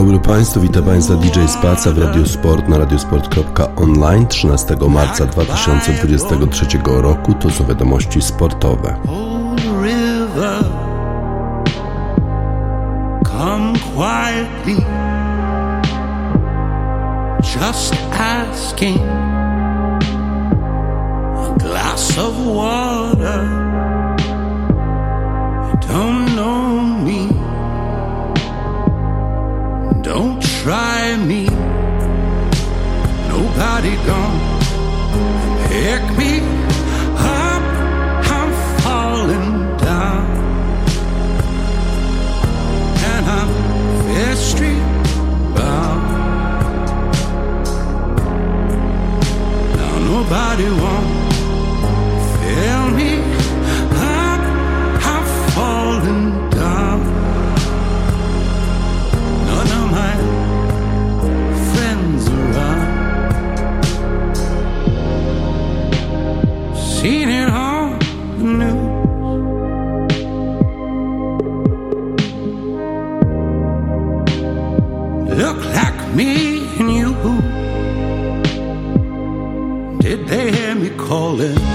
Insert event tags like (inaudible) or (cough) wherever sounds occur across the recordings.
Dobry Państwu, witam Państwa DJ Spaca w Radio Sport na radiosport.online 13 marca 2023 roku. To są wiadomości sportowe. Just asking a glass of water. Don't try me. Nobody gonna pick me up. I'm falling down, and I'm very street bound. Now nobody won't falling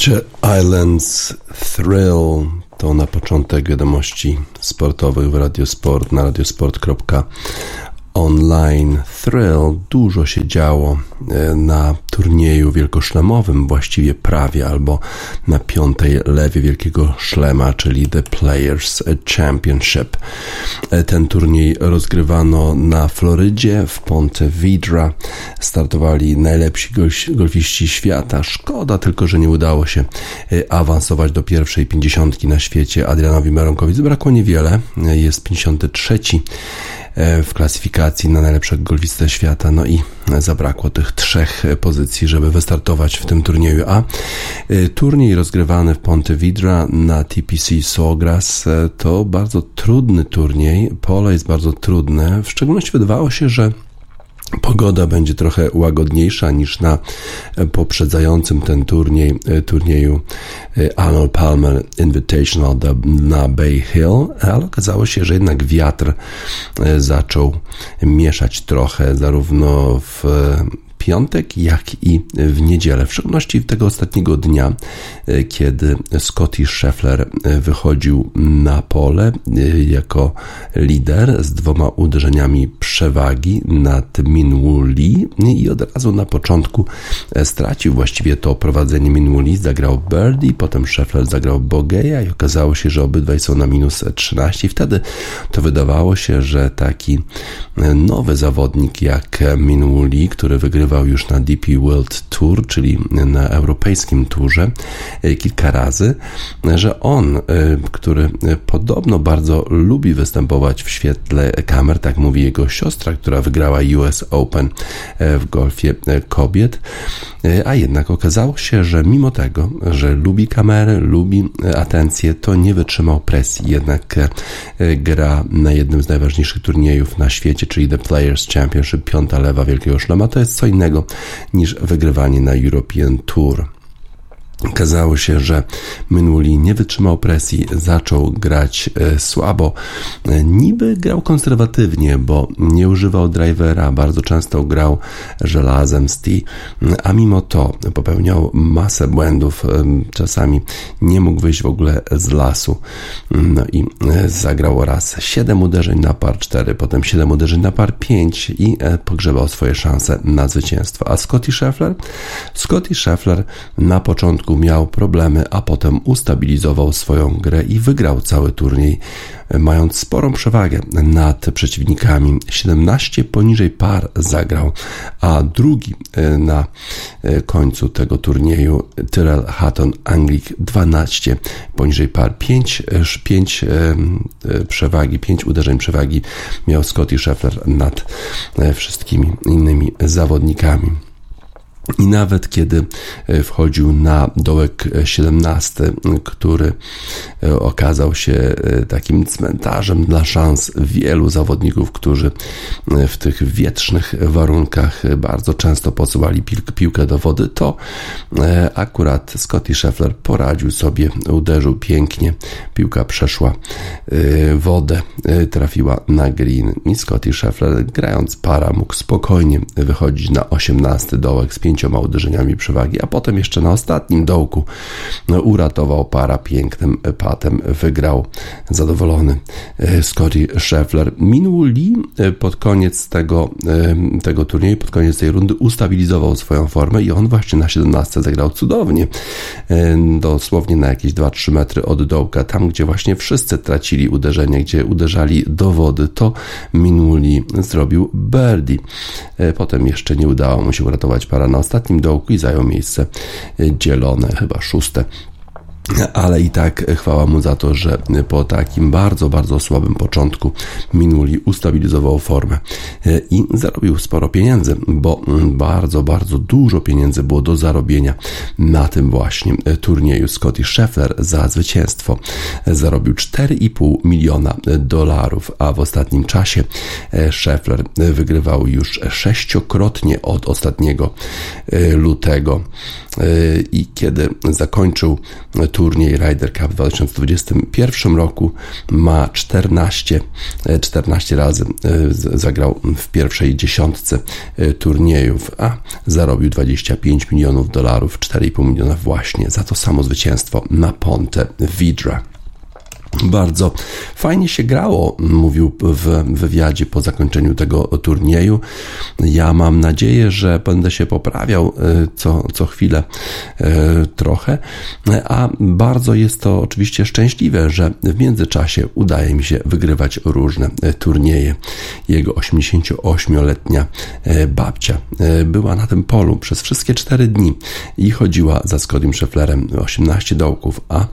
Future Islands Thrill to na początek wiadomości sportowych w Radiosport na radiosport.online. Thrill dużo się działo e, na turnieju wielkoszlemowym, właściwie prawie albo na piątej lewie wielkiego szlema, czyli The Players Championship. E, Ten turniej rozgrywano na Florydzie w Ponte Vedra. Startowali najlepsi golf- golfiści świata. Szkoda tylko, że nie udało się e, awansować do pierwszej pięćdziesiątki na świecie. Adrianowi Meronkowi zabrakło niewiele. Jest 53 e, w klasyfikacji na najlepszego golfistę świata, no i zabrakło tych trzech pozycji, żeby wystartować w tym turnieju. A e, turniej rozgrywany w Ponte Vedra na TPC Sawgrass e, to bardzo trudny turniej. Pole jest bardzo trudne. W szczególności wydawało się, że Pogoda będzie trochę łagodniejsza niż na poprzedzającym ten turniej, turnieju Arnold Palmer Invitational na Bay Hill, ale okazało się, że jednak wiatr zaczął mieszać trochę zarówno w piątek, jak i w niedzielę. W szczególności tego ostatniego dnia, e, kiedy Scotty Scheffler e, wychodził na pole e, jako lider z dwoma uderzeniami przewagi nad Minwoo Lee. I od razu na początku stracił właściwie to prowadzenie Minwoo Lee, zagrał birdie, potem Scheffler zagrał bogeja i okazało się, że obydwaj są na minus 13 i wtedy to wydawało się, że taki nowy zawodnik jak Minwoo Lee, który wygrywa już na DP World Tour, czyli na europejskim turze e, kilka razy, że on, e, który podobno bardzo lubi występować w świetle kamer, tak mówi jego siostra, która wygrała US Open e, w golfie kobiet, a jednak okazało się, że mimo tego, że lubi kamery, lubi atencję, to nie wytrzymał presji, jednak gra na jednym z najważniejszych turniejów na świecie, czyli The Players Championship, piąta lewa Wielkiego Szlema, to jest co innego niż wygrywanie na European Tour. Okazało się, że Minuli nie wytrzymał presji, zaczął grać e, słabo. E, niby grał konserwatywnie, bo nie używał drivera, bardzo często grał żelazem Sti, a mimo to popełniał masę błędów. E, czasami nie mógł wyjść w ogóle z lasu. No i zagrał raz 7 uderzeń na par 4, potem 7 uderzeń na par 5 i pogrzebał swoje szanse na zwycięstwo. A Scotty Scheffler? Scotty Scheffler na początku początku miał problemy, a potem ustabilizował swoją grę i wygrał cały turniej, mając sporą przewagę nad przeciwnikami. 17 poniżej par zagrał, a drugi e, na e, końcu tego turnieju Tyrell Hatton Anglik 12 poniżej par, 5, 5 e, przewagi, 5 uderzeń przewagi miał Scotty Scheffler nad wszystkimi innymi zawodnikami. I nawet kiedy e, wchodził na dołek 17, który e, okazał się e, takim cmentarzem dla szans wielu zawodników, którzy w tych wietrznych warunkach bardzo często posuwali piłkę do wody, to akurat Scotty Scheffler poradził sobie, uderzył pięknie, piłka przeszła wodę, trafiła na green i Scotty Scheffler grając para mógł spokojnie wychodzić na 18 dołek z 5 pięcioma uderzeniami przewagi, a potem jeszcze na ostatnim dołku no, uratował para pięknym patem, wygrał zadowolony e, Scotty Scheffler. Minął Lee e, pod koniec tego, e, tego turnieju, pod koniec tej rundy ustabilizował swoją formę i on właśnie na 17 zagrał cudownie, dosłownie na jakieś 2-3 metry od dołka, tam gdzie właśnie wszyscy tracili uderzenie, gdzie uderzali do wody, to Minuli zrobił birdie. Potem jeszcze nie udało mu się uratować para na ostatnim dołku i zajął miejsce dzielone, chyba szóste ale i tak chwała mu za to, że po takim bardzo, bardzo słabym początku Minuli ustabilizował formę i zarobił sporo pieniędzy, bo bardzo, bardzo dużo pieniędzy było do zarobienia na tym właśnie turnieju. Scotty Scheffler za zwycięstwo zarobił 4,5 miliona dolarów, a w ostatnim czasie Scheffler wygrywał już sześciokrotnie od ostatniego lutego i kiedy zakończył turniej Ryder Cup w 2021 roku ma 14, 14 razy e, zagrał w pierwszej dziesiątce e, turniejów, a zarobił 25 milionów dolarów, 4,5 miliona właśnie za to samo zwycięstwo na Ponte Vidra. Bardzo fajnie się grało, mówił w wywiadzie po zakończeniu tego turnieju. Ja mam nadzieję, że będę się poprawiał e, co, co chwilę e, trochę, a bardzo jest to oczywiście szczęśliwe, że w międzyczasie udaje mi się wygrywać różne e, turnieje. Jego 88-letnia babcia była na tym polu przez wszystkie 4 dni i chodziła za Scottym Schefflerem 18 dołków, a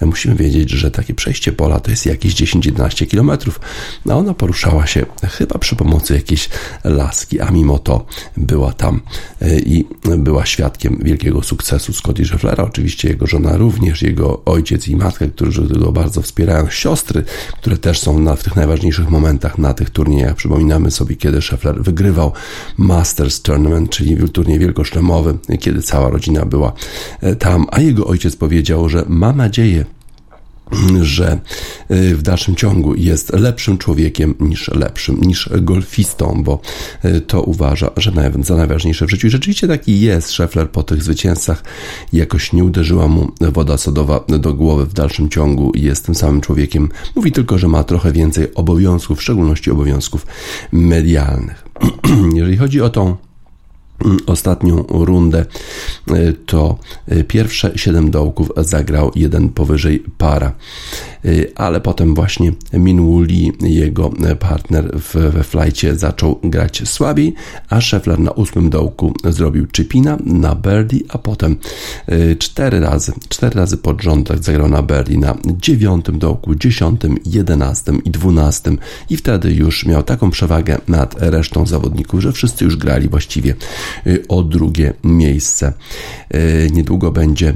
musimy wiedzieć, że takie przejście przejście pola to jest jakieś 10-11 kilometrów, a ona poruszała się chyba przy pomocy jakiejś laski, a mimo to była tam e, i była świadkiem wielkiego sukcesu Scotty Schefflera. Oczywiście jego żona również, jego ojciec i matka, którzy go bardzo wspierają, siostry, które też są na, w tych najważniejszych momentach na tych turniejach. Przypominamy sobie, kiedy Scheffler wygrywał Masters Tournament, czyli turniej wielkoszlemowy, kiedy cała rodzina była e, tam, a jego ojciec powiedział, że ma nadzieję, że y, w dalszym ciągu jest lepszym człowiekiem niż lepszym, niż golfistą, bo y, to uważa, że za najważniejsze w życiu. I rzeczywiście taki jest. Scheffler po tych zwycięzcach jakoś nie uderzyła mu woda sodowa do głowy w dalszym ciągu jest tym samym człowiekiem. Mówi tylko, że ma trochę więcej obowiązków, w szczególności obowiązków medialnych. (clears throat) Jeżeli chodzi o tą ostatnią rundę, e, to e, pierwsze 7 dołków zagrał jeden powyżej para. Y, ale potem właśnie Lee, jego partner w, we flajcie, zaczął grać słabiej, a Scheffler na ósmym dołku zrobił chipina na birdie, a potem cztery razy, cztery razy pod rząd zagrał na birdie na dziewiątym dołku, dziesiątym, jedenastym i dwunastym i wtedy już miał taką przewagę nad resztą zawodników, że wszyscy już grali właściwie o drugie miejsce. Niedługo będzie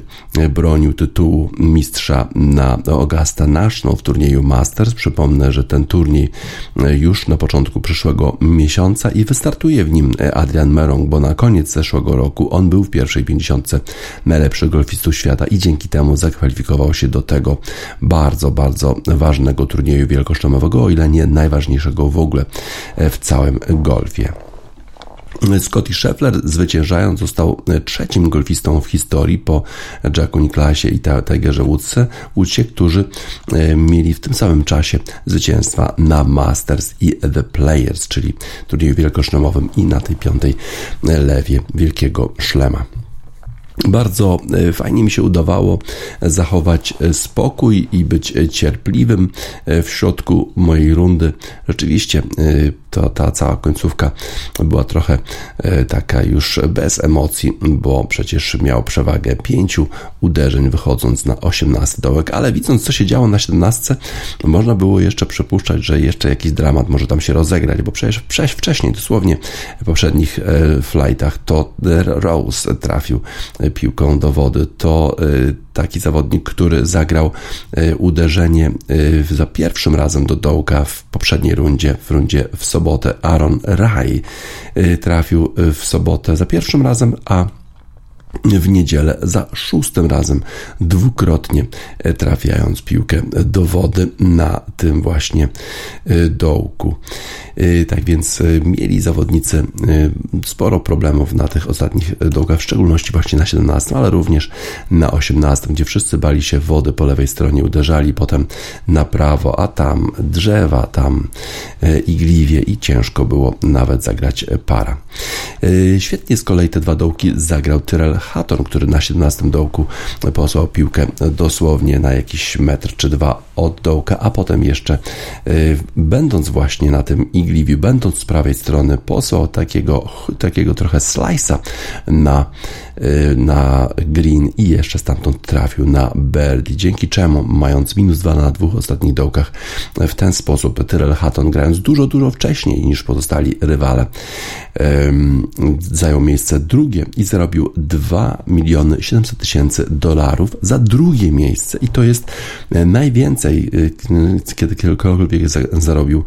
bronił tytułu mistrza na Augusta National w turnieju Masters. Przypomnę, że ten turniej e, już na początku przyszłego miesiąca i wystartuje w nim Adrian Merong, bo na koniec zeszłego roku on był w pierwszej pięćdziesiątce najlepszych golfistów świata i dzięki temu zakwalifikował się do tego bardzo, bardzo ważnego turnieju wielkoszlemowego, o ile nie najważniejszego w ogóle w całym golfie. Scotty Scheffler zwyciężając został trzecim golfistą w historii po Jacku Nicklasie i Tigerze Woodsie, Woodsie, którzy e, mieli w tym samym czasie zwycięstwa na Masters i The Players, czyli turnieju wielkoszlemowym i na tej piątej lewie wielkiego szlema. Bardzo e, fajnie mi się udawało zachować e, spokój i być cierpliwym w środku mojej rundy. Rzeczywiście to ta cała końcówka była trochę e, taka już bez emocji, bo przecież miał przewagę pięciu uderzeń wychodząc na 18 dołek, ale widząc co się działo na 17, można było jeszcze przypuszczać, że jeszcze jakiś dramat może tam się rozegrać, bo przecież wcześniej, dosłownie w poprzednich e, flightach, to Rose trafił piłką do wody, to e, taki zawodnik, który zagrał e, uderzenie e, za pierwszym razem do dołka w poprzedniej rundzie, w rundzie w sobotę. Aaron Rai e, trafił w sobotę za pierwszym razem, a w niedzielę za szóstym razem, dwukrotnie trafiając piłkę do wody na tym właśnie dołku. Y, tak więc mieli zawodnicy sporo problemów na tych ostatnich dołkach, w szczególności właśnie na 17, ale również na 18, gdzie wszyscy bali się wody po lewej stronie, uderzali potem na prawo, a tam drzewa, tam igliwie i ciężko było nawet zagrać para. Świetnie z kolei te dwa dołki zagrał Tyrell Hatton, który na 17 dołku posłał piłkę dosłownie na jakiś metr czy dwa od dołka, a potem jeszcze będąc właśnie na tym igliwie Gliwiu, będąc z prawej strony, posłał takiego, takiego trochę slice'a na, y, na green i jeszcze stamtąd trafił na birdie, dzięki czemu, mając minus 2 na dwóch ostatnich dołkach, w ten sposób Tyrell Hatton, grając dużo, dużo wcześniej niż pozostali rywale, zajął miejsce drugie i zarobił 2 miliony 700 tysięcy dolarów za drugie miejsce. I to jest najwięcej, y, kiedy kiedykolwiek zarobił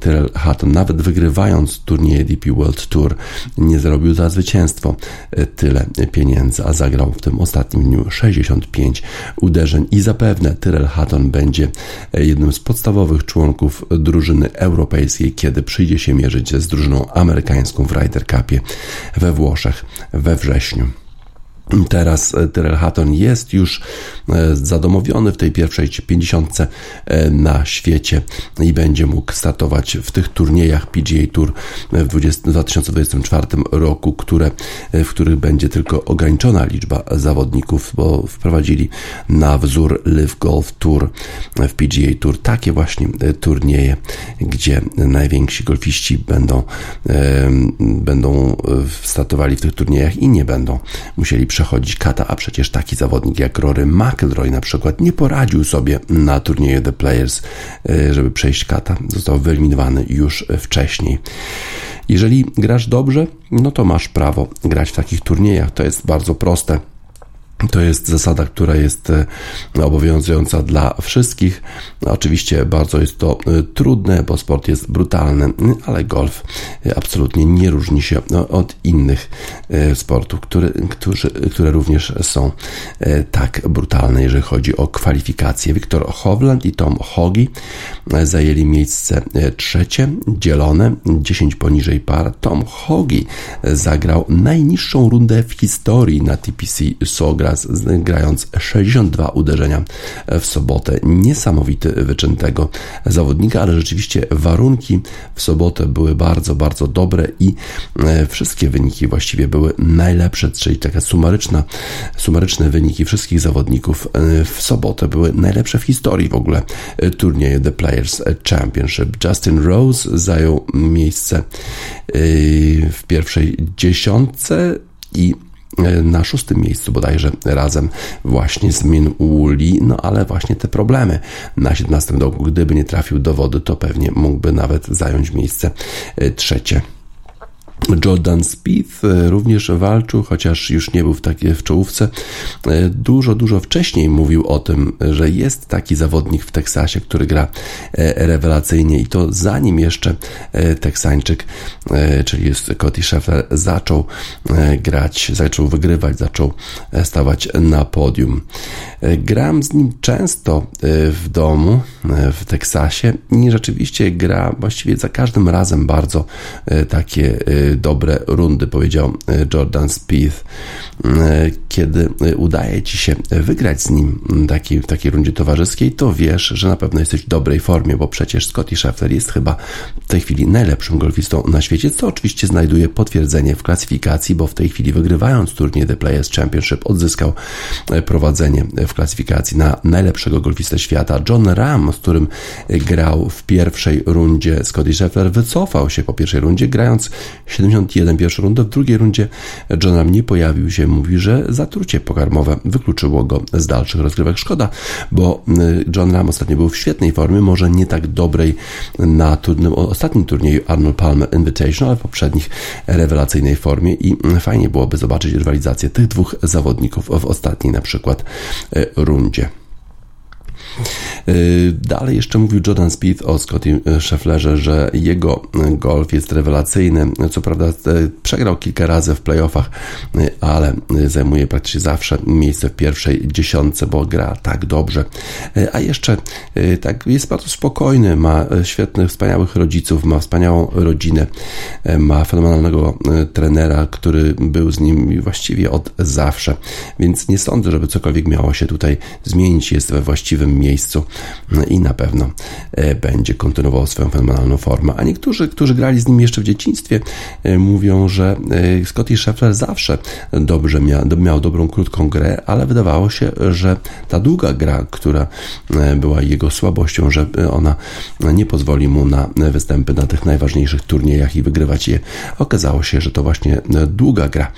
Tyrell Hatton, nawet wygrywając turniej DP World Tour, nie zarobił za zwycięstwo e, tyle pieniędzy, a zagrał w tym ostatnim dniu 65 uderzeń. I zapewne Tyrell Hatton będzie e, jednym z podstawowych członków drużyny europejskiej, kiedy przyjdzie się mierzyć z drużyną amerykańską w Ryder Cupie we Włoszech we wrześniu. вчорашню. Teraz e, Tyrell Hatton jest już e, zadomowiony w tej pierwszej 50 e, na świecie i będzie mógł startować w tych turniejach PGA Tour w 20, 2024 roku, które, w których będzie tylko ograniczona liczba zawodników, bo wprowadzili na wzór Live Golf Tour w PGA Tour takie właśnie turnieje, gdzie najwięksi golfiści będą, będą startowali w tych turniejach i nie będą musieli przechodzić kata, a przecież taki zawodnik jak Rory McIlroy na przykład nie poradził sobie na turnieju The Players, e, żeby przejść kata. Został wyeliminowany już wcześniej. Jeżeli grasz dobrze, no to masz prawo grać w takich turniejach. To jest bardzo proste. To jest zasada, która jest e, obowiązująca dla wszystkich. Oczywiście bardzo jest to e, trudne, bo sport jest brutalny, ale golf e, absolutnie nie różni się od innych sportów, które, którzy, które również są tak brutalne, jeżeli chodzi o kwalifikacje. Wiktor Hovland i Tom Hogi zajęli miejsce trzecie, dzielone 10 poniżej par. Tom Hogi zagrał najniższą rundę w historii na TPC Sogra grając 62 uderzenia w sobotę. Niesamowity wyczyn tego zawodnika, ale rzeczywiście warunki w sobotę były bardzo, bardzo dobre i e, wszystkie wyniki właściwie były najlepsze, czyli taka sumaryczna, sumaryczne wyniki wszystkich zawodników e, w sobotę były najlepsze w historii w ogóle e, turnieju The Players Championship. Justin Rose zajął miejsce w pierwszej dziesiątce i na szóstym miejscu bodajże razem właśnie z Min Woolley, no ale właśnie te problemy na 17 roku, gdyby nie trafił do wody, to pewnie mógłby nawet zająć miejsce e, trzecie. Jordan Spieth e, również walczył, chociaż już nie był w, takiej, w czołówce. E, dużo, dużo wcześniej mówił o tym, że jest taki zawodnik w Teksasie, który gra e, rewelacyjnie i to zanim jeszcze Teksańczyk, czyli Scotty Scheffler zaczął grać, zaczął wygrywać, zaczął stawać na podium. Gram z nim często w domu w Teksasie i rzeczywiście gra właściwie za każdym razem bardzo takie dobre rundy, powiedział e, Jordan Spieth. E, kiedy udaje ci się wygrać z nim taki, w takiej rundzie towarzyskiej, to wiesz, że na pewno jesteś w dobrej formie, bo przecież Scotty Scheffler jest chyba w tej chwili najlepszym golfistą na świecie, co oczywiście znajduje potwierdzenie w klasyfikacji, bo w tej chwili wygrywając turniej The Players Championship odzyskał e, prowadzenie w klasyfikacji na najlepszego golfistę świata. John Ram, z którym grał w pierwszej rundzie Scotty Scheffler, wycofał się po pierwszej rundzie, grając 71 pierwszą rundę. W drugiej rundzie John Ram nie pojawił się, mówi, że zatrucie pokarmowe wykluczyło go z dalszych rozgrywek. Szkoda, bo y, John Ram ostatnio był w świetnej formie, może nie tak dobrej na ostatnim turnieju Arnold Palmer Invitational, ale w poprzednich rewelacyjnej formie i fajnie byłoby zobaczyć rywalizację tych dwóch zawodników w ostatniej na przykład y, rundzie. Y, dalej jeszcze mówił Jordan Speed o Scottie Schefflerze, że jego golf jest rewelacyjny. Co prawda przegrał kilka razy w playoffach, y, ale zajmuje praktycznie zawsze miejsce w pierwszej dziesiątce, bo gra tak dobrze. Y, a jeszcze tak jest bardzo spokojny, ma świetnych, wspaniałych rodziców, ma wspaniałą rodzinę, ma fenomenalnego trenera, który był z nim właściwie od zawsze. Więc nie sądzę, żeby cokolwiek miało się tutaj zmienić. Jest we właściwym miejscu i na pewno e, będzie kontynuował swoją fenomenalną formę. A niektórzy, którzy grali z nim jeszcze w dzieciństwie, e, mówią, że e, Scotty Scheffler zawsze dobrze miał, miał dobrą, krótką grę, ale wydawało się, że ta długa gra, która była jego słabością, że ona nie pozwoli mu na występy na tych najważniejszych turniejach i wygrywać je. Okazało się, że to właśnie długa gra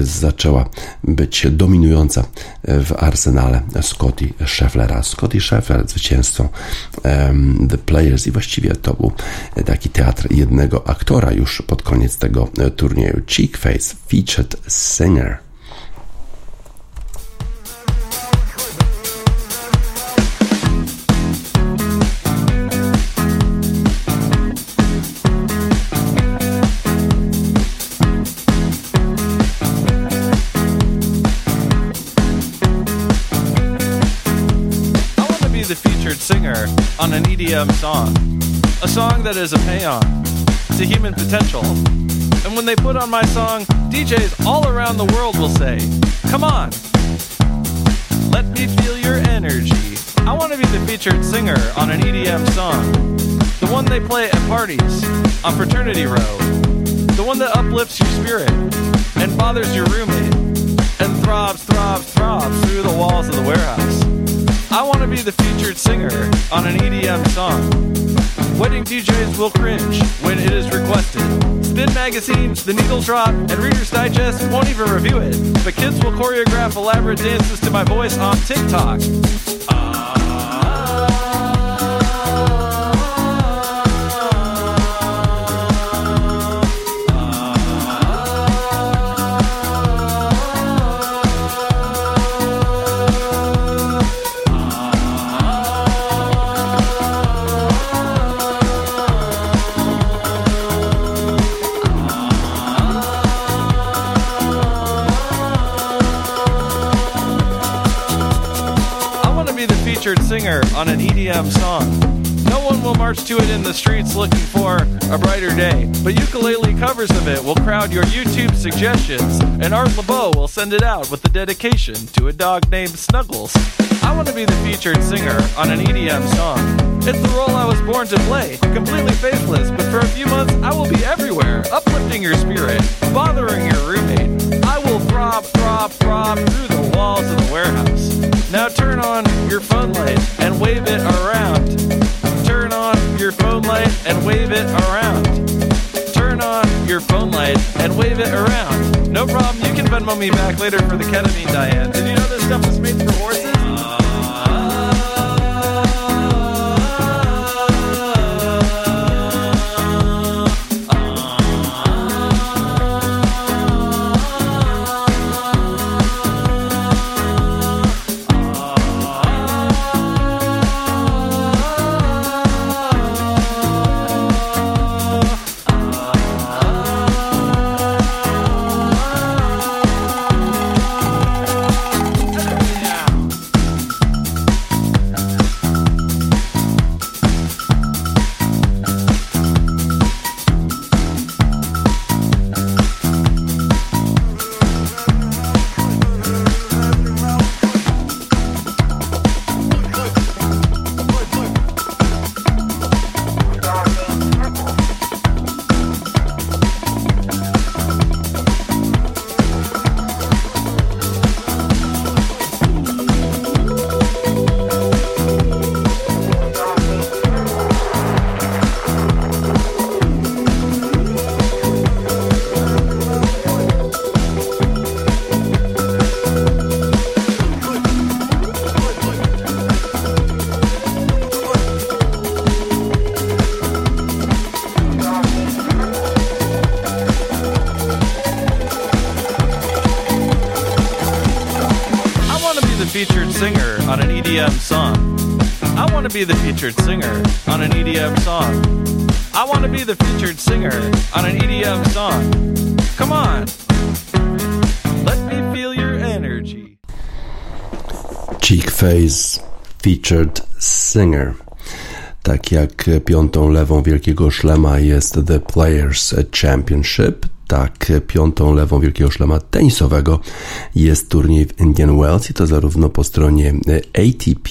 zaczęła być dominująca w arsenale Scotty Schefflera. Scotty Scheffler, zwycięzcą um, The Players i właściwie to był taki teatr jednego aktora już pod koniec tego e, turnieju. Cheekface Featured singer EDM song. A song that is a paean to human potential. And when they put on my song, DJs all around the world will say, Come on, let me feel your energy. I want to be the featured singer on an EDM song. The one they play at parties, on Fraternity Row. The one that uplifts your spirit and bothers your roommate and throbs, throbs, throbs through the walls of the warehouse. I want to be the featured singer on an EDM song. Wedding DJs will cringe when it is requested. Spin Magazine, The Needle Drop, and Reader's Digest won't even review it. But kids will choreograph elaborate dances to my voice on TikTok. Ah. Featured singer on an EDM song. No one will march to it in the streets looking for a brighter day, but ukulele covers of it will crowd your YouTube suggestions, and Art LeBeau will send it out with a dedication to a dog named Snuggles. I want to be the featured singer on an EDM song. It's the role I was born to play, completely faithless, but for a few months I will be everywhere, uplifting your spirit, bothering it around. No problem, you can Venmo me back later for the ketamine, Diane. Did you know this stuff was made for horses? Be the featured singer on an EDM song. I want to be the featured singer on an EDM song. Come on. Let me feel your energy. Cheek Face featured singer. Tak jak piątą lewą wielkiego szlema jest The Players Championship, tak piątą lewą wielkiego szlema tenisowego jest turniej w Indian Wells i to zarówno po stronie ATP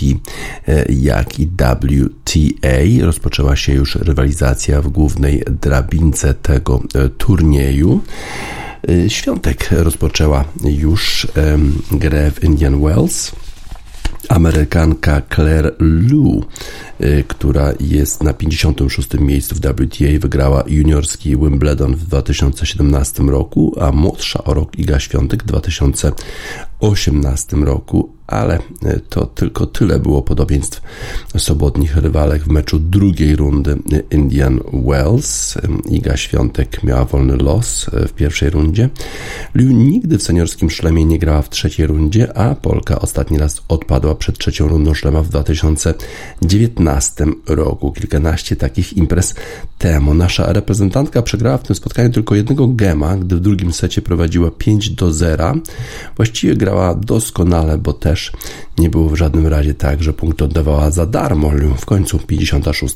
jak i WTA. Rozpoczęła się już rywalizacja w głównej drabince tego turnieju. Świątek rozpoczęła już grę w Indian Wells. Amerykanka Claire Liu Y, która jest na 56. miejscu w WTA, wygrała juniorski Wimbledon w 2017 roku, a młodsza o rok Iga Świątek w 2018 roku, ale y, to tylko tyle było podobieństw sobotnich rywalek w meczu drugiej rundy Indian Wells. Iga Świątek miała wolny los w pierwszej rundzie. Liu nigdy w seniorskim szlemie nie grała w trzeciej rundzie, a Polka ostatni raz odpadła przed trzecią rundą szlema w 2019 roku. Kilkanaście takich imprez temu. Nasza reprezentantka przegrała w tym spotkaniu tylko jednego gema, gdy w drugim secie prowadziła 5 do 0. Właściwie grała doskonale, bo też nie było w żadnym razie tak, że punkt oddawała za darmo. W końcu 56.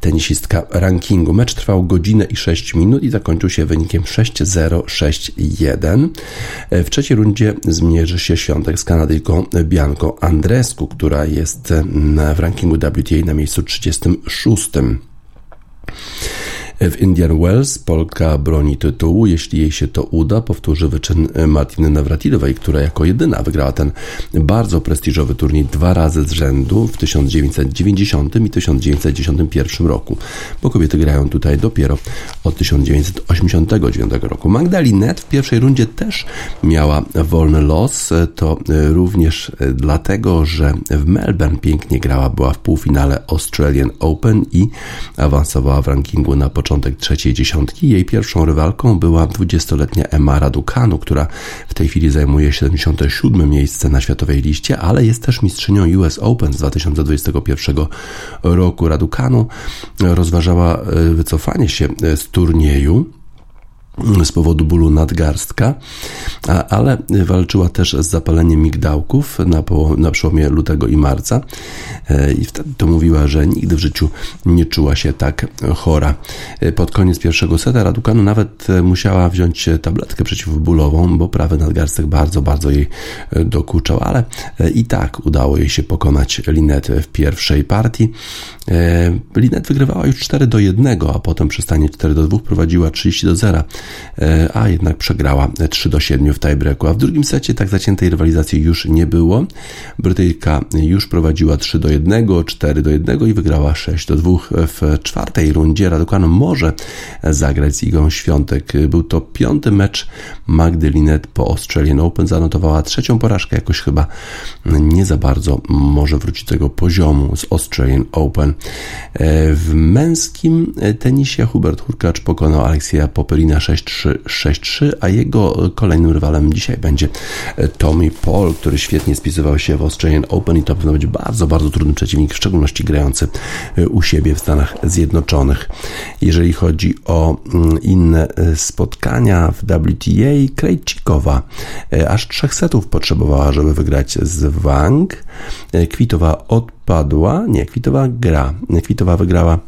tenisistka rankingu. Mecz trwał godzinę i 6 minut i zakończył się wynikiem 6-0, 6-1. W trzeciej rundzie zmierzy się Świątek z Kanadyjką Bianco Andrescu, która jest w rankingu WTA na miejscu 36. W Indian Wells Polka broni tytułu, jeśli jej się to uda, powtórzy wyczyn Martiny Nawratilowej, która jako jedyna wygrała ten bardzo prestiżowy turniej dwa razy z rzędu w 1990 i 1991 roku, bo kobiety grają tutaj dopiero od 1989 roku. Magdalinet w pierwszej rundzie też miała wolny los, to również dlatego, że w Melbourne pięknie grała, była w półfinale Australian Open i awansowała w rankingu na początek trzeciej dziesiątki. Jej pierwszą rywalką była 20-letnia Emma Raducanu, która w tej chwili zajmuje 77 miejsce na światowej liście, ale jest też mistrzynią US Open z 2021 roku. Raducanu rozważała e, wycofanie się z turnieju z powodu bólu nadgarstka, ale walczyła też z zapaleniem migdałków na, na przełomie lutego i marca e, i wtedy to mówiła, że nigdy w życiu nie czuła się tak chora. E, pod koniec pierwszego seta Raducanu nawet e, musiała wziąć tabletkę przeciwbólową, bo prawy nadgarstek bardzo, bardzo jej dokuczał, ale i tak udało jej się pokonać Linet w pierwszej partii. Linet wygrywała już 4 do 1, a potem przy stanie 4 do 2 prowadziła 30 do 0 E, a jednak przegrała 3 do 7 w tiebreaku. A w drugim secie tak zaciętej rywalizacji już nie było. Brytyjka już prowadziła 3 do 1, 4 do 1 i wygrała 6 do 2 w czwartej rundzie. Raducanu może zagrać z Igą Świątek. Był to piąty mecz Magdy Linet po Australian Open. Zanotowała trzecią porażkę, jakoś chyba nie za bardzo może wrócić do tego poziomu z Australian Open. E, w męskim tenisie Hubert Hurkacz pokonał Aleksija Popelina 6 6-3, a jego kolejnym rywalem dzisiaj będzie Tommy Paul, który świetnie spisywał się w Australian Open i to powinno być bardzo, bardzo trudny przeciwnik, w szczególności grający u siebie w Stanach Zjednoczonych. Jeżeli chodzi o mm, inne e, spotkania w WTA, Krejcikowa e, aż trzech setów potrzebowała, żeby wygrać z Wang. E, Kwitowa odpadła, nie, Kwitowa gra. Kwitowa wygrała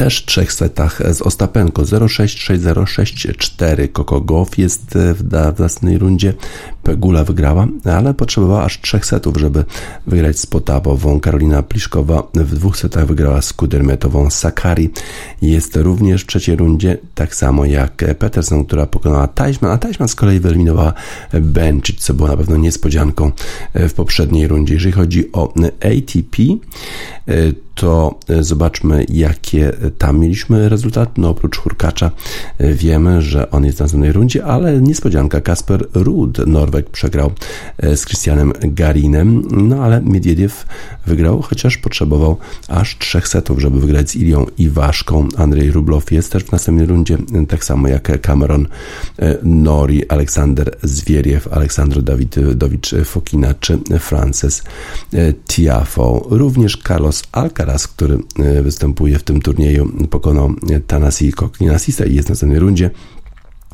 też trzech setach z Ostapenko 0-6-6-0-6-4. Koko Goff jest w, w następnej rundzie. Pegula wygrała, ale potrzebowała aż trzech setów, żeby wygrać z Potapową. Karolina Pliszkowa w dwóch setach wygrała z Kudermetową. Sakari jest również w trzeciej rundzie, tak samo jak Peterson, która pokonała Teichmann, a Teichmann z kolei wyeliminowała Bench, co było na pewno niespodzianką w poprzedniej rundzie. Jeżeli chodzi o ATP, to zobaczmy, jakie tam mieliśmy rezultaty. No oprócz Hurkacza wiemy, że on jest w następnej rundzie, ale niespodzianka Kasper Ruud, Norweg, przegrał e, z Christianem Garinem, no ale Miedwiediew wygrał, chociaż potrzebował aż trzech setów, żeby wygrać z Ilią Iwaszką. Andrzej Rublow jest też w następnej rundzie, tak samo jak Cameron Nori, Aleksander Zwieriew, Aleksandr Dawidowicz Fokina czy Frances Tiafo. Również Carlos Alcaraz, który występuje w tym turnieju, pokonał Tanasi Koklinasisa i jest w następnej rundzie.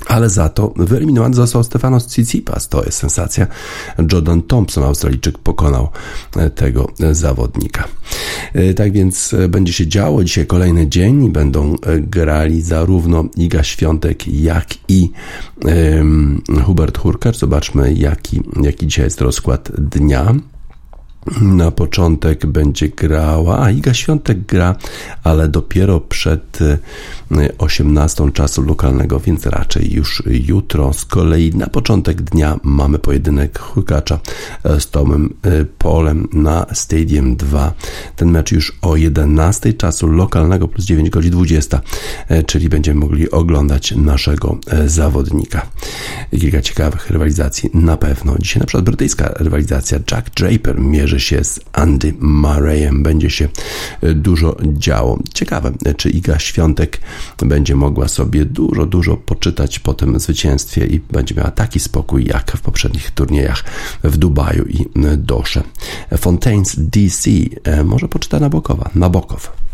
Ale za to wyeliminowany został Stefanos Tsitsipas. To jest sensacja. Jordan Thompson, Australijczyk, pokonał e, tego e, zawodnika. E, tak więc będzie się działo. Dzisiaj kolejny dzień będą grali zarówno Iga Świątek, jak i um, Hubert Hurkacz. Zobaczmy, jaki, jaki dzisiaj jest rozkład dnia. Na początek będzie grała, a Iga Świątek gra, ale dopiero przed 18 y, czasu lokalnego, więc raczej już jutro. Z kolei na początek dnia mamy pojedynek Hurkacza e, z Tomem e, Polem na Stadium 2. Ten mecz już o 11 czasu lokalnego plus 9 godzin 20, e, czyli będziemy mogli oglądać naszego zawodnika. Kilka ciekawych rywalizacji na pewno. Dzisiaj na przykład brytyjska rywalizacja Jack Draper mierzy się z Andy Murrayem. Będzie się dużo działo. Ciekawe, czy Iga Świątek będzie mogła sobie dużo, dużo poczytać po tym zwycięstwie i będzie miała taki spokój jak w poprzednich turniejach w Dubaju i Dosze. Fontaines DC e, może poczyta Nabokowa, Nabokow.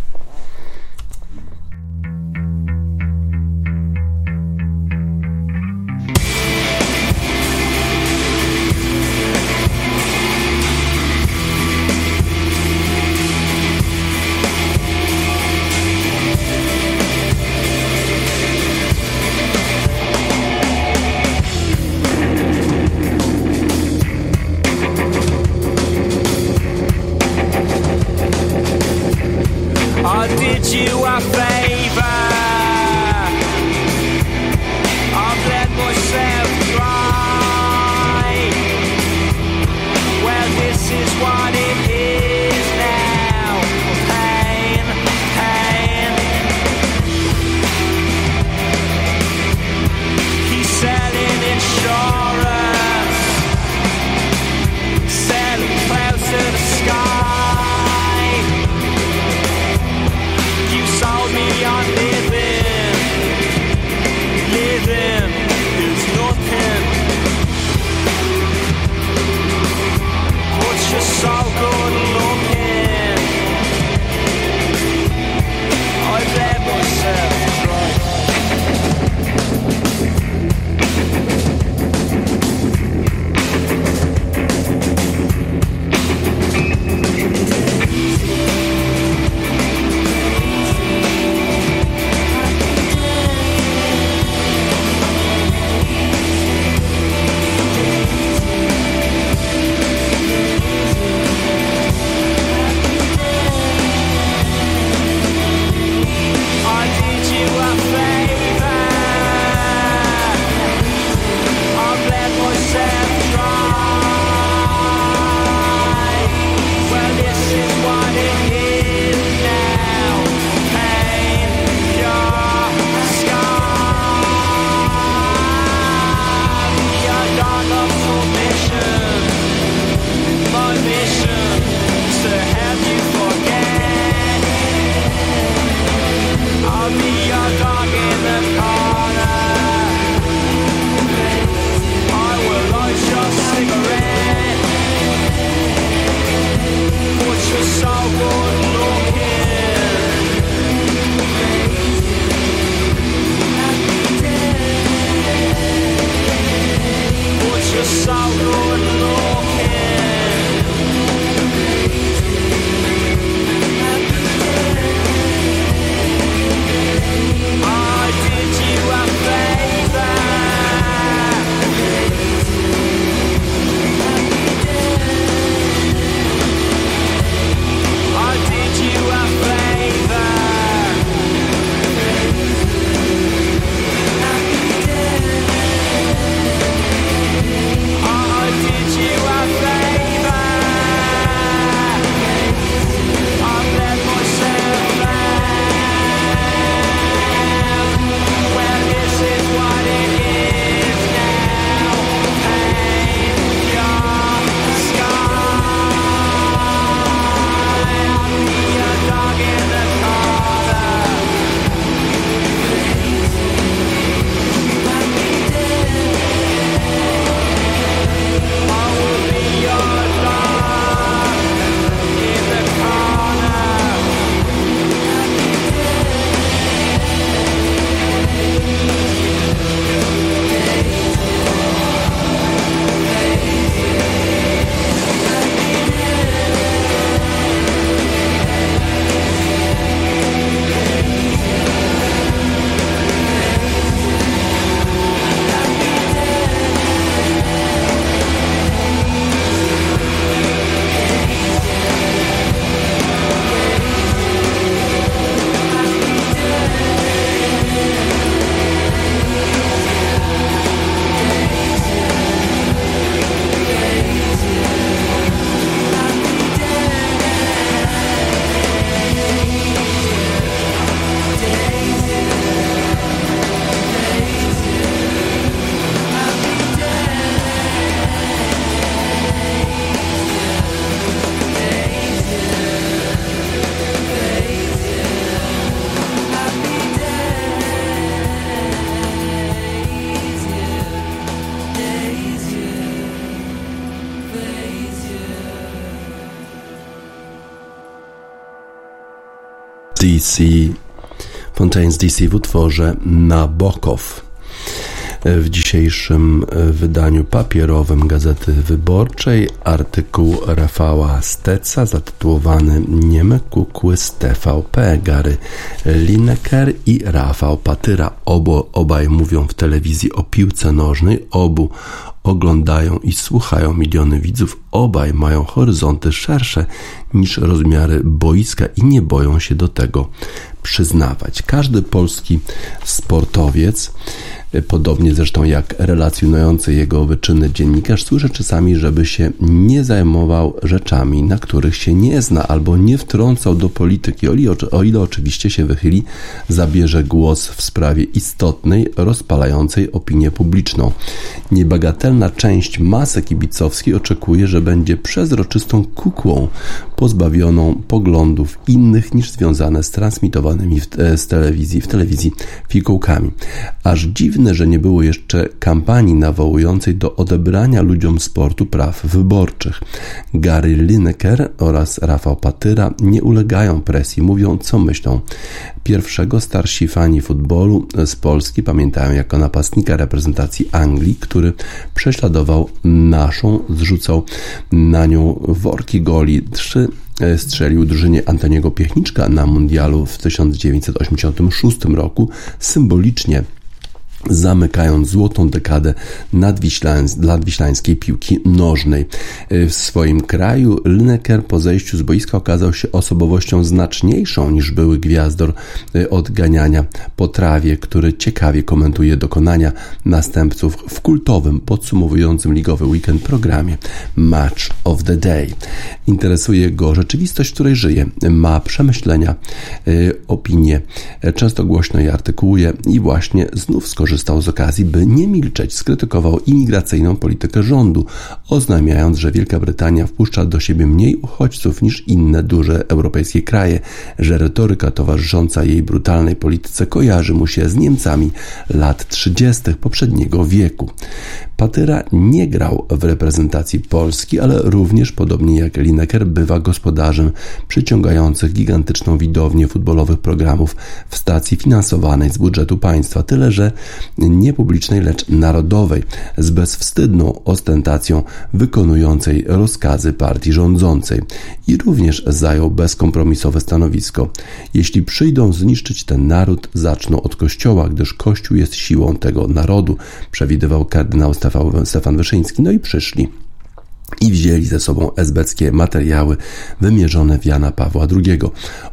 DC, Fontaines DC w utworze Nabokow. W dzisiejszym wydaniu papierowym Gazety Wyborczej artykuł Rafała Steca zatytułowany Nieme kukły z TVP, Gary Lineker i Rafał Patyra. Obo, obaj mówią w telewizji o piłce nożnej, obu oglądają i słuchają miliony widzów, obaj mają horyzonty szersze niż rozmiary boiska i nie boją się do tego przyznawać. Każdy polski sportowiec podobnie zresztą jak relacjonujący jego wyczyny dziennikarz, słyszę czasami, żeby się nie zajmował rzeczami, na których się nie zna, albo nie wtrącał do polityki, o ile, oczywiście się wychyli, zabierze głos w sprawie istotnej, rozpalającej opinię publiczną. Niebagatelna część masy kibicowskiej oczekuje, że będzie przezroczystą kukłą, pozbawioną poglądów innych niż związane z transmitowanymi w, e, z telewizji, w telewizji fikołkami. Aż dziwne Dziwne, że nie było jeszcze kampanii nawołującej do odebrania ludziom sportu praw wyborczych. Gary Lineker oraz Rafał Patyra nie ulegają presji, mówią co myślą. Pierwszego starsi fani futbolu z Polski pamiętają jako napastnika reprezentacji Anglii, który prześladował naszą, zrzucał na nią worki goli. Trzy e, strzelił drużynie Antoniego Piechniczka na mundialu w 1986 roku, symbolicznie zamykając złotą dekadę nadwiślańskiej piłki nożnej. E, w swoim kraju Lineker po zejściu z boiska okazał się osobowością znaczniejszą niż były gwiazdor e, odganiania po trawie, który ciekawie komentuje dokonania następców w kultowym, podsumowującym ligowy weekend programie Match of the Day. Interesuje go rzeczywistość, w której żyje, ma przemyślenia, e, opinie, często głośno je artykułuje i właśnie znów skorzystał skorzystał z okazji, by nie milczeć, skrytykował imigracyjną politykę rządu, oznajmiając, że Wielka Brytania wpuszcza do siebie mniej uchodźców niż inne duże europejskie kraje, że retoryka towarzysząca jej brutalnej polityce kojarzy mu się z Niemcami lat 30. poprzedniego wieku. Patyra nie grał w reprezentacji Polski, ale również, podobnie jak Lineker, bywa gospodarzem przyciągających gigantyczną widownię futbolowych programów w stacji finansowanej z budżetu państwa. Tyle, że niepublicznej, lecz narodowej, z bezwstydną ostentacją wykonującej rozkazy partii rządzącej i również zajął bezkompromisowe stanowisko. Jeśli przyjdą zniszczyć ten naród, zaczną od Kościoła, gdyż Kościół jest siłą tego narodu, przewidywał kardynał Stefan Wyszyński. No i przyszli i wzięli ze sobą esbeckie materiały wymierzone w Jana Pawła II.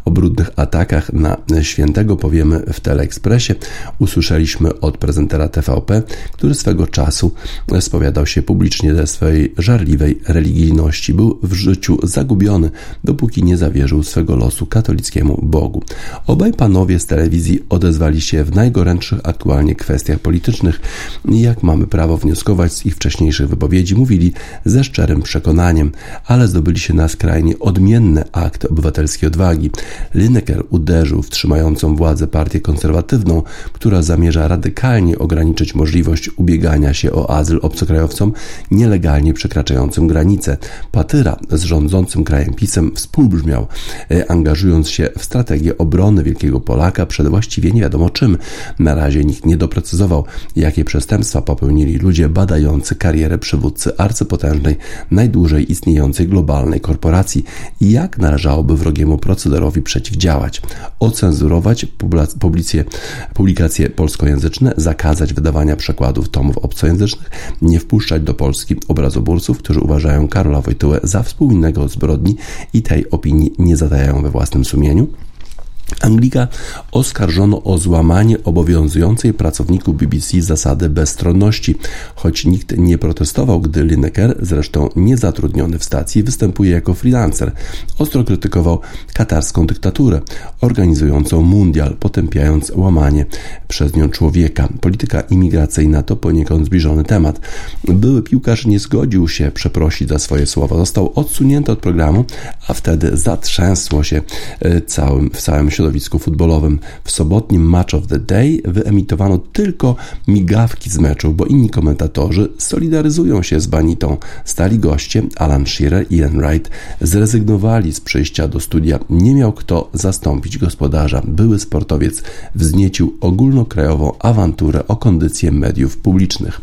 O brudnych atakach na świętego powiemy w Teleekspresie. Usłyszeliśmy od prezentera TVP, który swego czasu spowiadał się publicznie ze swojej żarliwej religijności. Był w życiu zagubiony, dopóki nie zawierzył swego losu katolickiemu Bogu. Obaj panowie z telewizji odezwali się w najgorętszych aktualnie kwestiach politycznych jak mamy prawo wnioskować z ich wcześniejszych wypowiedzi, mówili ze szczerym przekonaniem, ale zdobyli się na skrajnie odmienny akt obywatelskiej odwagi. Lineker uderzył w trzymającą władzę partię konserwatywną, która zamierza radykalnie ograniczyć możliwość ubiegania się o azyl obcokrajowcom nielegalnie przekraczającym granice. Patyra z rządzącym krajem PiSem współbrzmiał, e, angażując się w strategię obrony Wielkiego Polaka przed właściwie nie wiadomo czym. Na razie nikt nie doprecyzował, jakie przestępstwa popełnili ludzie badający karierę przywódcy arcypotężnej najdłużej istniejącej globalnej korporacji i jak należałoby wrogiemu procederowi przeciwdziałać, ocenzurować publicje, publikacje polskojęzyczne, zakazać wydawania przekładów tomów obcojęzycznych, nie wpuszczać do Polski obrazoburców, którzy uważają Karola Wojtyłę za współwinnego zbrodni i tej opinii nie zadają we własnym sumieniu, Anglika oskarżono o złamanie obowiązującej pracowników BBC zasady bezstronności, choć nikt nie protestował, gdy Lineker, zresztą niezatrudniony w stacji, występuje jako freelancer. Ostro krytykował katarską dyktaturę, organizującą mundial, potępiając łamanie przez nią człowieka. Polityka imigracyjna to poniekąd zbliżony temat. Były piłkarz nie zgodził się przeprosić za swoje słowa. Został odsunięty od programu, a wtedy zatrzęsło się e, całym, w całym środowisku futbolowym. W sobotnim Match of the Day wyemitowano tylko migawki z meczu, bo inni komentatorzy solidaryzują się z Banitą. Stali goście Alan Shearer i Ian Wright zrezygnowali z przyjścia do studia. Nie miał kto zastąpić gospodarza. Były sportowiec wzniecił ogólnokrajową awanturę o kondycję mediów publicznych.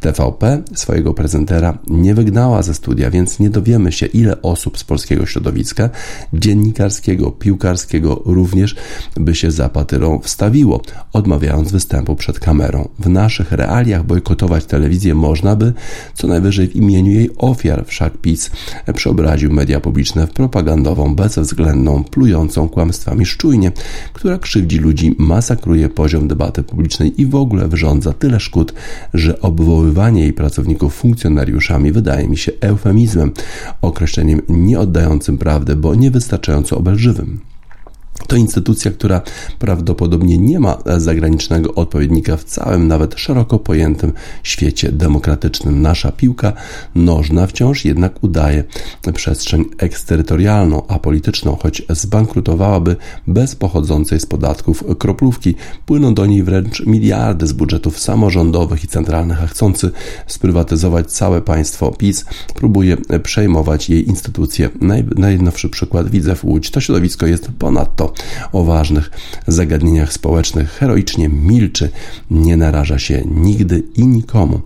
TVP swojego prezentera nie wygnała ze studia, więc nie dowiemy się, ile osób z polskiego środowiska dziennikarskiego, piłkarskiego, również również by się za patyrą wstawiło, odmawiając występu przed kamerą. W naszych realiach bojkotować telewizję można by, co najwyżej w imieniu jej ofiar, wszak PiS przeobraził media publiczne w propagandową, bezwzględną, plującą kłamstwami szczujnię, która krzywdzi ludzi, masakruje poziom debaty publicznej i w ogóle wyrządza tyle szkód, że obwoływanie jej pracowników funkcjonariuszami wydaje mi się eufemizmem, określeniem nieoddającym prawdy, bo niewystarczająco obelżywym. To instytucja, która prawdopodobnie nie ma zagranicznego odpowiednika w całym, nawet szeroko pojętym świecie demokratycznym. Nasza piłka nożna wciąż jednak udaje przestrzeń eksterytorialną, a polityczną, choć zbankrutowałaby bez pochodzącej z podatków kroplówki. Płyną do niej wręcz miliardy z budżetów samorządowych i centralnych, a chcący sprywatyzować całe państwo PiS próbuje przejmować jej instytucje. Naj, najnowszy przykład widzę w Łódź. To środowisko jest ponadto o ważnych zagadnieniach społecznych heroicznie milczy, nie naraża się nigdy i nikomu.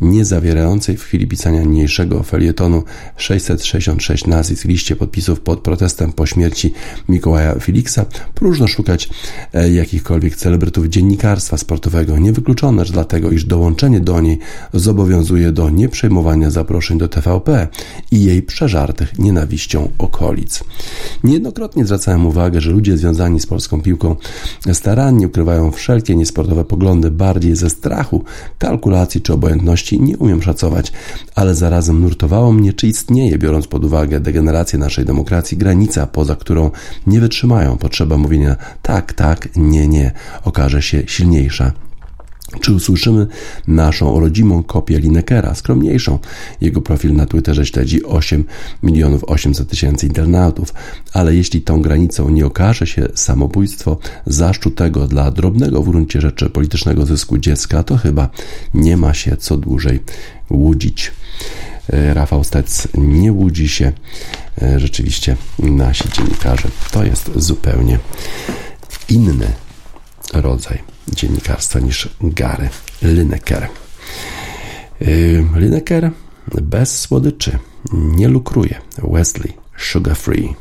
Nie zawierającej w chwili pisania niniejszego felietonu 666 nazwisk liście podpisów pod protestem po śmierci Mikołaja Filiksa, próżno szukać e, jakichkolwiek celebrytów dziennikarstwa sportowego. Niewykluczone, że dlatego, iż dołączenie do niej zobowiązuje do nieprzejmowania zaproszeń do TVP i jej przeżartych nienawiścią okolic. Niejednokrotnie zwracałem uwagę, że ludzie związani z polską piłką starannie ukrywają wszelkie niesportowe poglądy bardziej ze strachu, kalkulacji czy obojętności nie umiem szacować, ale zarazem nurtowało mnie, czy istnieje, biorąc pod uwagę degenerację naszej demokracji, granica, poza którą nie wytrzymają potrzeba mówienia tak, tak, nie, nie, okaże się silniejsza czy usłyszymy naszą rodzimą kopię Linekera, skromniejszą? Jego profil na Twitterze śledzi 8 milionów 800 tysięcy internautów, ale jeśli tą granicą nie okaże się samobójstwo zaszczutego dla drobnego w gruncie rzeczy politycznego zysku dziecka, to chyba nie ma się co dłużej łudzić. E, Rafał Stec nie łudzi się. E, rzeczywiście nasi dziennikarze to jest zupełnie inny rodzaj dziennikarstwa niż Gary Lineker. Lineker bez słodyczy nie lukruje. Wesley Sugar Free.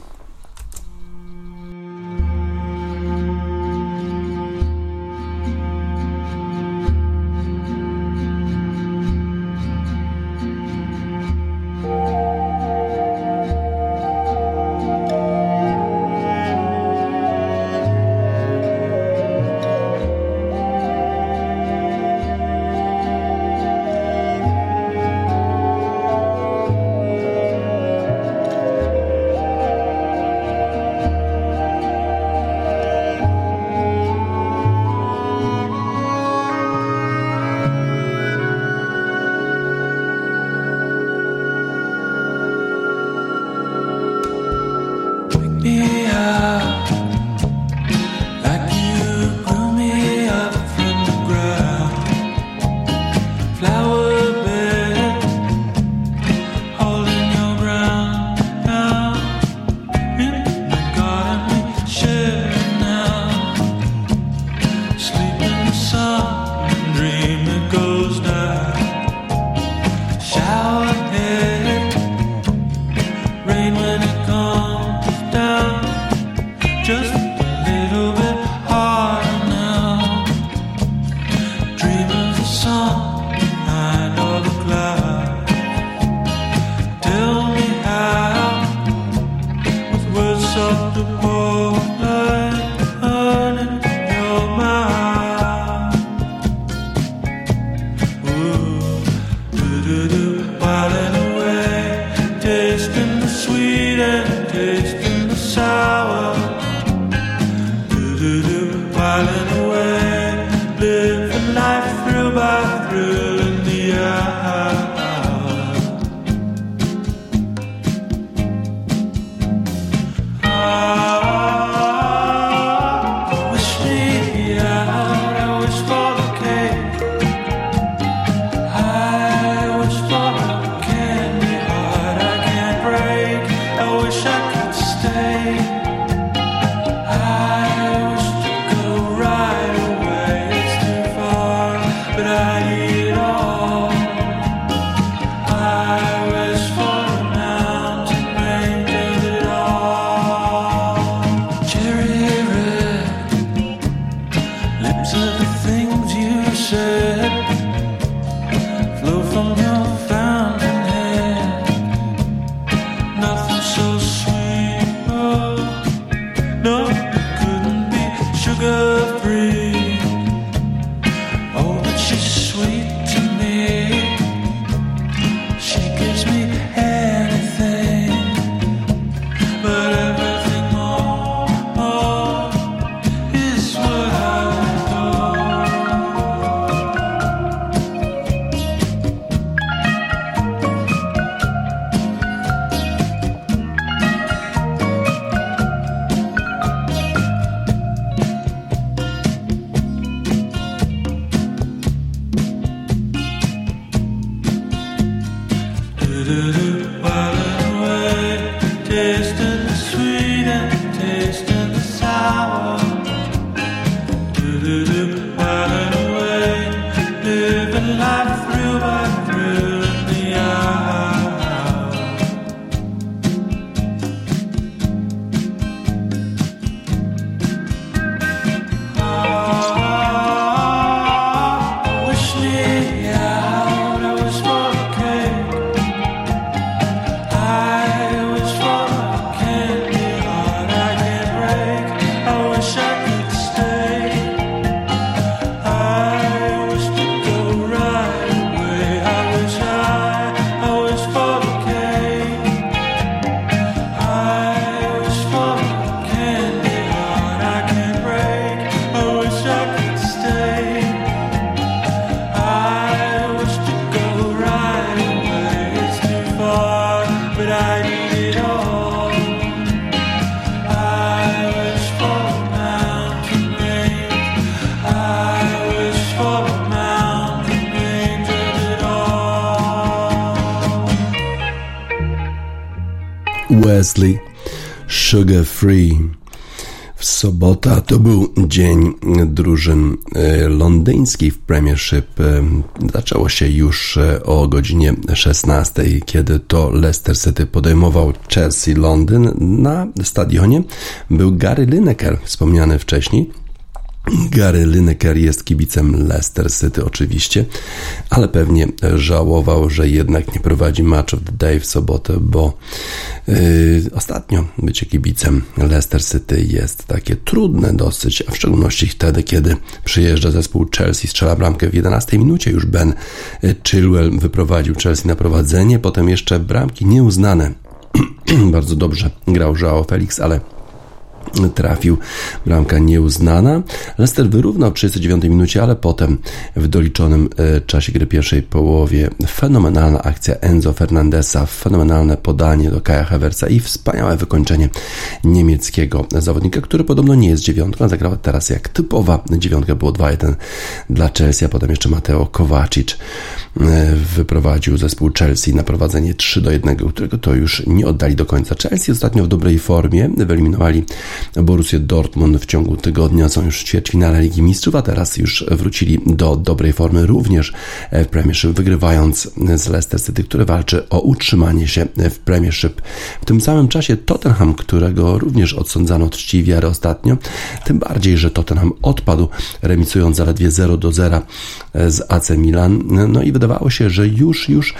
Wesley Sugar Free. W sobota to był dzień drużyn e, londyńskich w Premiership. E, zaczęło się już e, o godzinie 16, kiedy to Leicester City podejmował Chelsea Londyn. Na stadionie był Gary Lineker, wspomniany wcześniej. Gary Lineker jest kibicem Leicester City oczywiście, ale pewnie żałował, że jednak nie prowadzi Match of the Day w sobotę, bo yy, ostatnio bycie kibicem Leicester City jest takie trudne dosyć, a w szczególności wtedy, kiedy przyjeżdża zespół Chelsea, strzela bramkę w 11 minucie, już Ben Chilwell wyprowadził Chelsea na prowadzenie, potem jeszcze bramki nieuznane. (clears throat) Bardzo dobrze grał Joao Felix, ale trafił. Bramka nieuznana. Leicester wyrównał w 39 minucie, ale potem w doliczonym e, czasie gry pierwszej połowie fenomenalna akcja Enzo Fernandesa, fenomenalne podanie do Kaja Havertza i wspaniałe wykończenie niemieckiego zawodnika, który podobno nie jest dziewiątką, zagrał teraz jak typowa dziewiątka, było 2-1 dla Chelsea, a potem jeszcze Mateo Kovacic e, wyprowadził zespół Chelsea na prowadzenie 3 do 1, którego to już nie oddali do końca. Chelsea ostatnio w dobrej formie, wyeliminowali Borussia Dortmund w ciągu tygodnia są już ćwierćfinale Ligi Mistrzów, a teraz już wrócili do dobrej formy również w Premiership, wygrywając z Leicester City, które walczy o utrzymanie się w Premiership. W tym samym czasie Tottenham, którego również odsądzano od czci wiary ostatnio, tym bardziej, że Tottenham odpadł, remisując zaledwie 0 do 0 z AC Milan. No i wydawało się, że już, już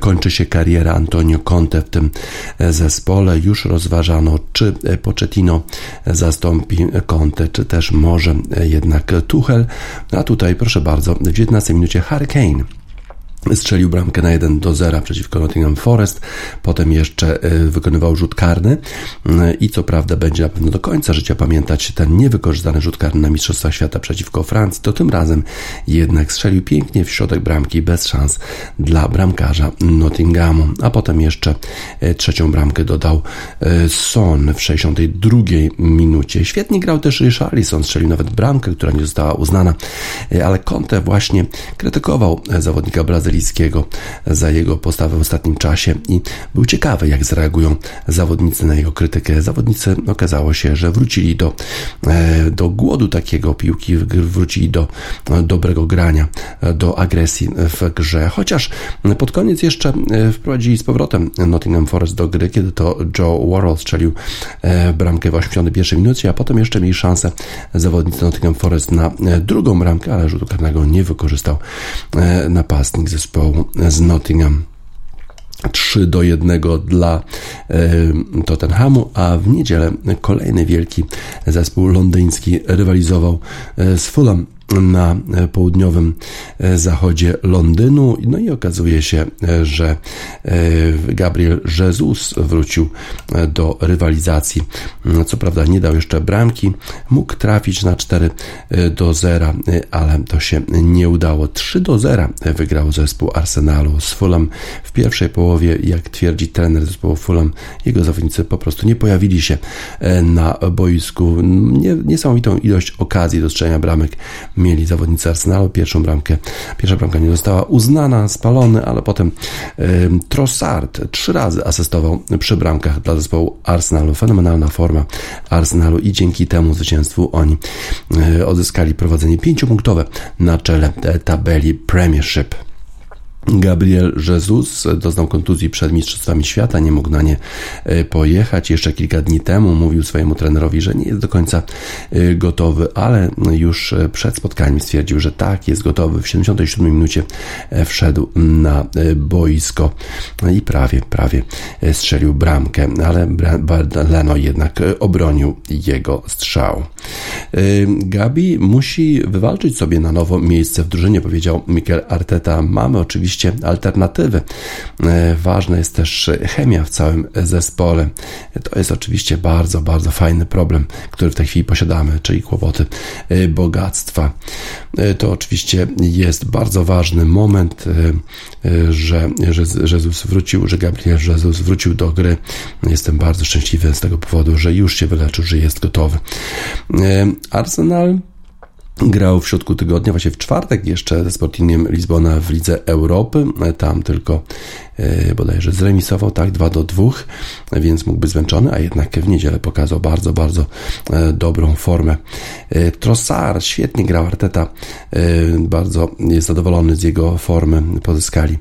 kończy się kariera Antonio Conte w tym zespole. Już rozważano, czy Pochettino zastąpi Conte, czy też może jednak Tuchel. A tutaj proszę bardzo, w 19 minucie Harry Kane Strzelił bramkę na 1 do 0 przeciwko Nottingham Forest, potem jeszcze e, wykonywał rzut karny. E, i co prawda będzie na pewno do końca życia pamiętać ten niewykorzystany rzut karny na Mistrzostwach Świata przeciwko Francji, to tym razem jednak strzelił pięknie w środek bramki bez szans dla bramkarza Nottinghamu, a potem jeszcze e, trzecią bramkę dodał Son w 62 minucie. Świetnie grał też Richarlison, strzelił nawet bramkę, która nie została uznana, ale Conte właśnie krytykował zawodnika Brazylii za jego postawę w ostatnim czasie. I był ciekawy, jak zareagują zawodnicy na jego krytykę. Zawodnicy okazało się, że wrócili do, e, do głodu takiego piłki, wrócili do dobrego grania, do agresji w grze, chociaż pod koniec jeszcze e, wprowadzili z powrotem Nottingham Forest do gry, kiedy to Joe Worrell strzelił e, bramkę w 81 minucie, a potem jeszcze mieli szansę zawodnicy Nottingham Forest na drugą bramkę, ale rzutu karnego nie wykorzystał napastnik. ze zespołu z Nottingham. 3 do 1 dla e, Tottenhamu, a w niedzielę kolejny wielki zespół londyński rywalizował e, z Fulham na południowym e, zachodzie Londynu. No i okazuje się, e, że e, Gabriel Jesus wrócił do rywalizacji. No, co prawda nie dał jeszcze bramki, mógł trafić na 4 do 0, ale to się nie udało. 3 do 0 wygrał zespół Arsenalu z Fulham w pierwszej połowie, jak twierdzi trener zespołu Fulham, jego zawodnicy po prostu nie pojawili się na boisku. Nie, niesamowitą ilość okazji do strzelania bramek mieli zawodnicy Arsenalu. Pierwszą bramkę, pierwsza bramka nie została uznana, spalony, ale potem Trossard trzy razy asystował przy bramkach dla zespołu Arsenalu. Fenomenalna forma Arsenalu i dzięki temu zwycięstwu oni y, odzyskali prowadzenie pięciopunktowe na czele tabeli Premiership. Gabriel Jesus doznał kontuzji przed Mistrzostwami Świata, nie mógł na nie e, pojechać. Jeszcze kilka dni temu mówił swojemu trenerowi, że nie jest do końca e, gotowy, ale już e, przed spotkaniem stwierdził, że tak, jest gotowy. W 77 minucie wszedł na boisko i prawie, prawie strzelił bramkę, ale Leno jednak obronił jego strzał. Gabi musi wywalczyć sobie na nowo miejsce w drużynie, powiedział Mikel Arteta. Mamy oczywiście oczywiście alternatywy. E, ważna jest też chemia w całym zespole. To jest oczywiście bardzo, bardzo fajny problem, który w tej chwili posiadamy, czyli kłopoty e, bogactwa. E, to oczywiście jest bardzo ważny moment, że, Jezus wrócił, że Gabriel Jezus wrócił do gry. Jestem bardzo szczęśliwy z tego powodu, że już się wyleczył, że jest gotowy. Arsenal Grał w środku tygodnia, właśnie w czwartek jeszcze ze Sportingiem Lizbona w Lidze Europy. Tam tylko bodajże zremisował, tak, 2 do 2, więc mógł być zmęczony, a jednak w niedzielę pokazał bardzo, bardzo dobrą formę. Trossard świetnie grał Arteta, bardzo jest zadowolony z jego formy, pozyskali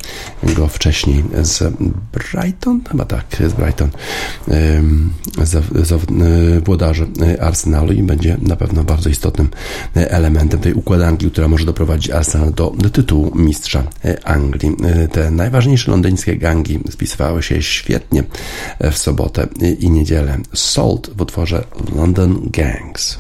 go wcześniej z Brighton, chyba tak, z Brighton, włodarze Arsenalu i będzie na pewno bardzo istotnym elementem tej układanki, która może doprowadzić Arsenal do tytułu mistrza Anglii. Te najważniejsze londyńskie gangi spisywały się świetnie w sobotę i niedzielę. Salt w utworze London Gangs.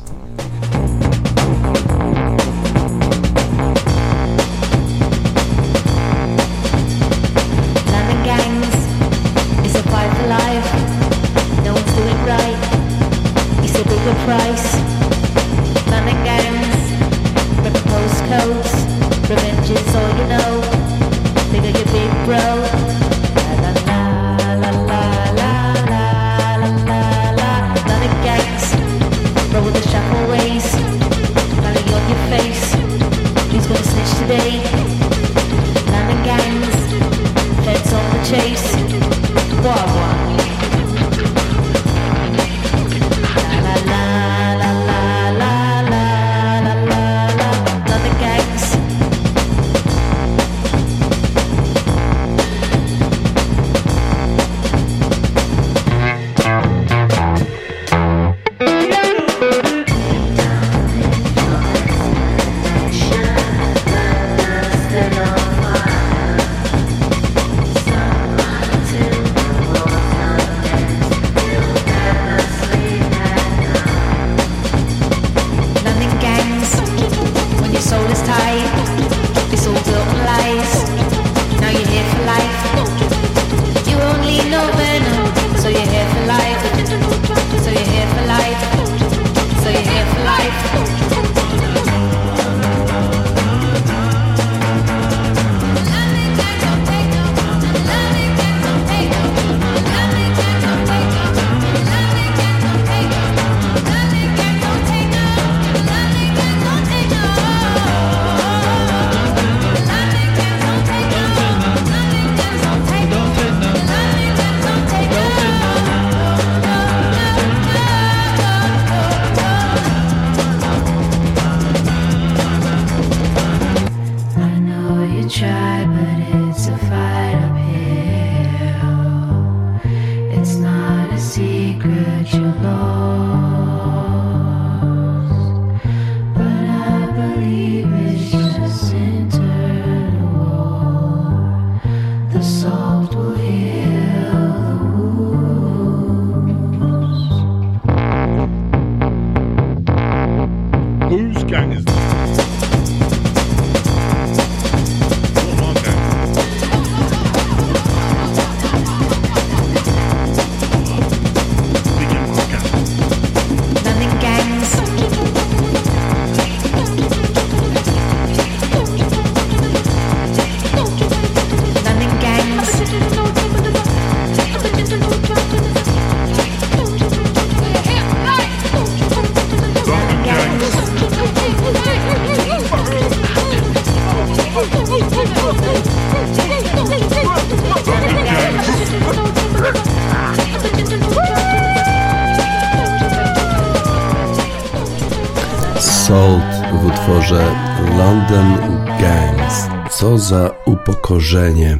Za upokorzenie.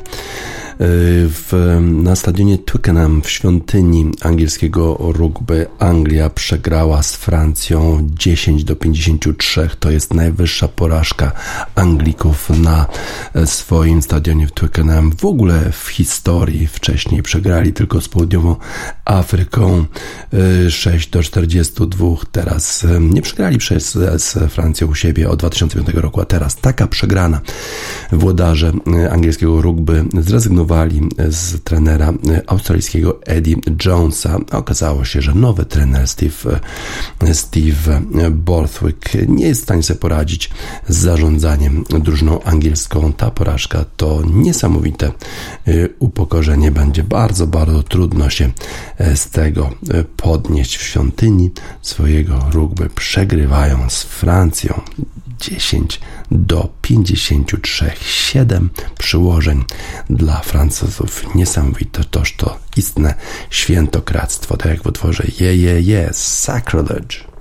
W, na stadionie Twickenham w świątyni angielskiego rugby Anglia przegrała z Francją 10 do 53. To jest najwyższa porażka Anglików na swoim stadionie w Twickenham. W ogóle w historii wcześniej przegrali tylko z południową Afryką 6 do 42. Teraz nie przegrali przez z Francją u siebie od 2005 roku, a teraz taka przegrana. Włodarze angielskiego rugby zrezygnowali z trenera australijskiego Eddie Jonesa. Okazało się, że nowy trener Steve, Steve Borthwick nie jest w stanie sobie poradzić z zarządzaniem drużyną angielską. Ta porażka to niesamowite y, upokorzenie. Będzie bardzo, bardzo trudno się e, z tego e, podnieść w świątyni swojego rugby. Przegrywają z Francją 10 do 53. 7 przyłożeń dla Francuzów. Niesamowite, toż to istne świętokradztwo, tak jak w utworze Je, je, je, sacrilege.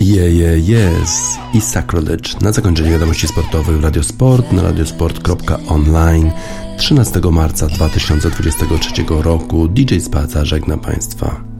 Je, je, jest i Sacrilege. Na zakończenie wiadomości sportowych Radiosport na radiosport.online 13 marca 2023 roku DJ Spaca żegna Państwa.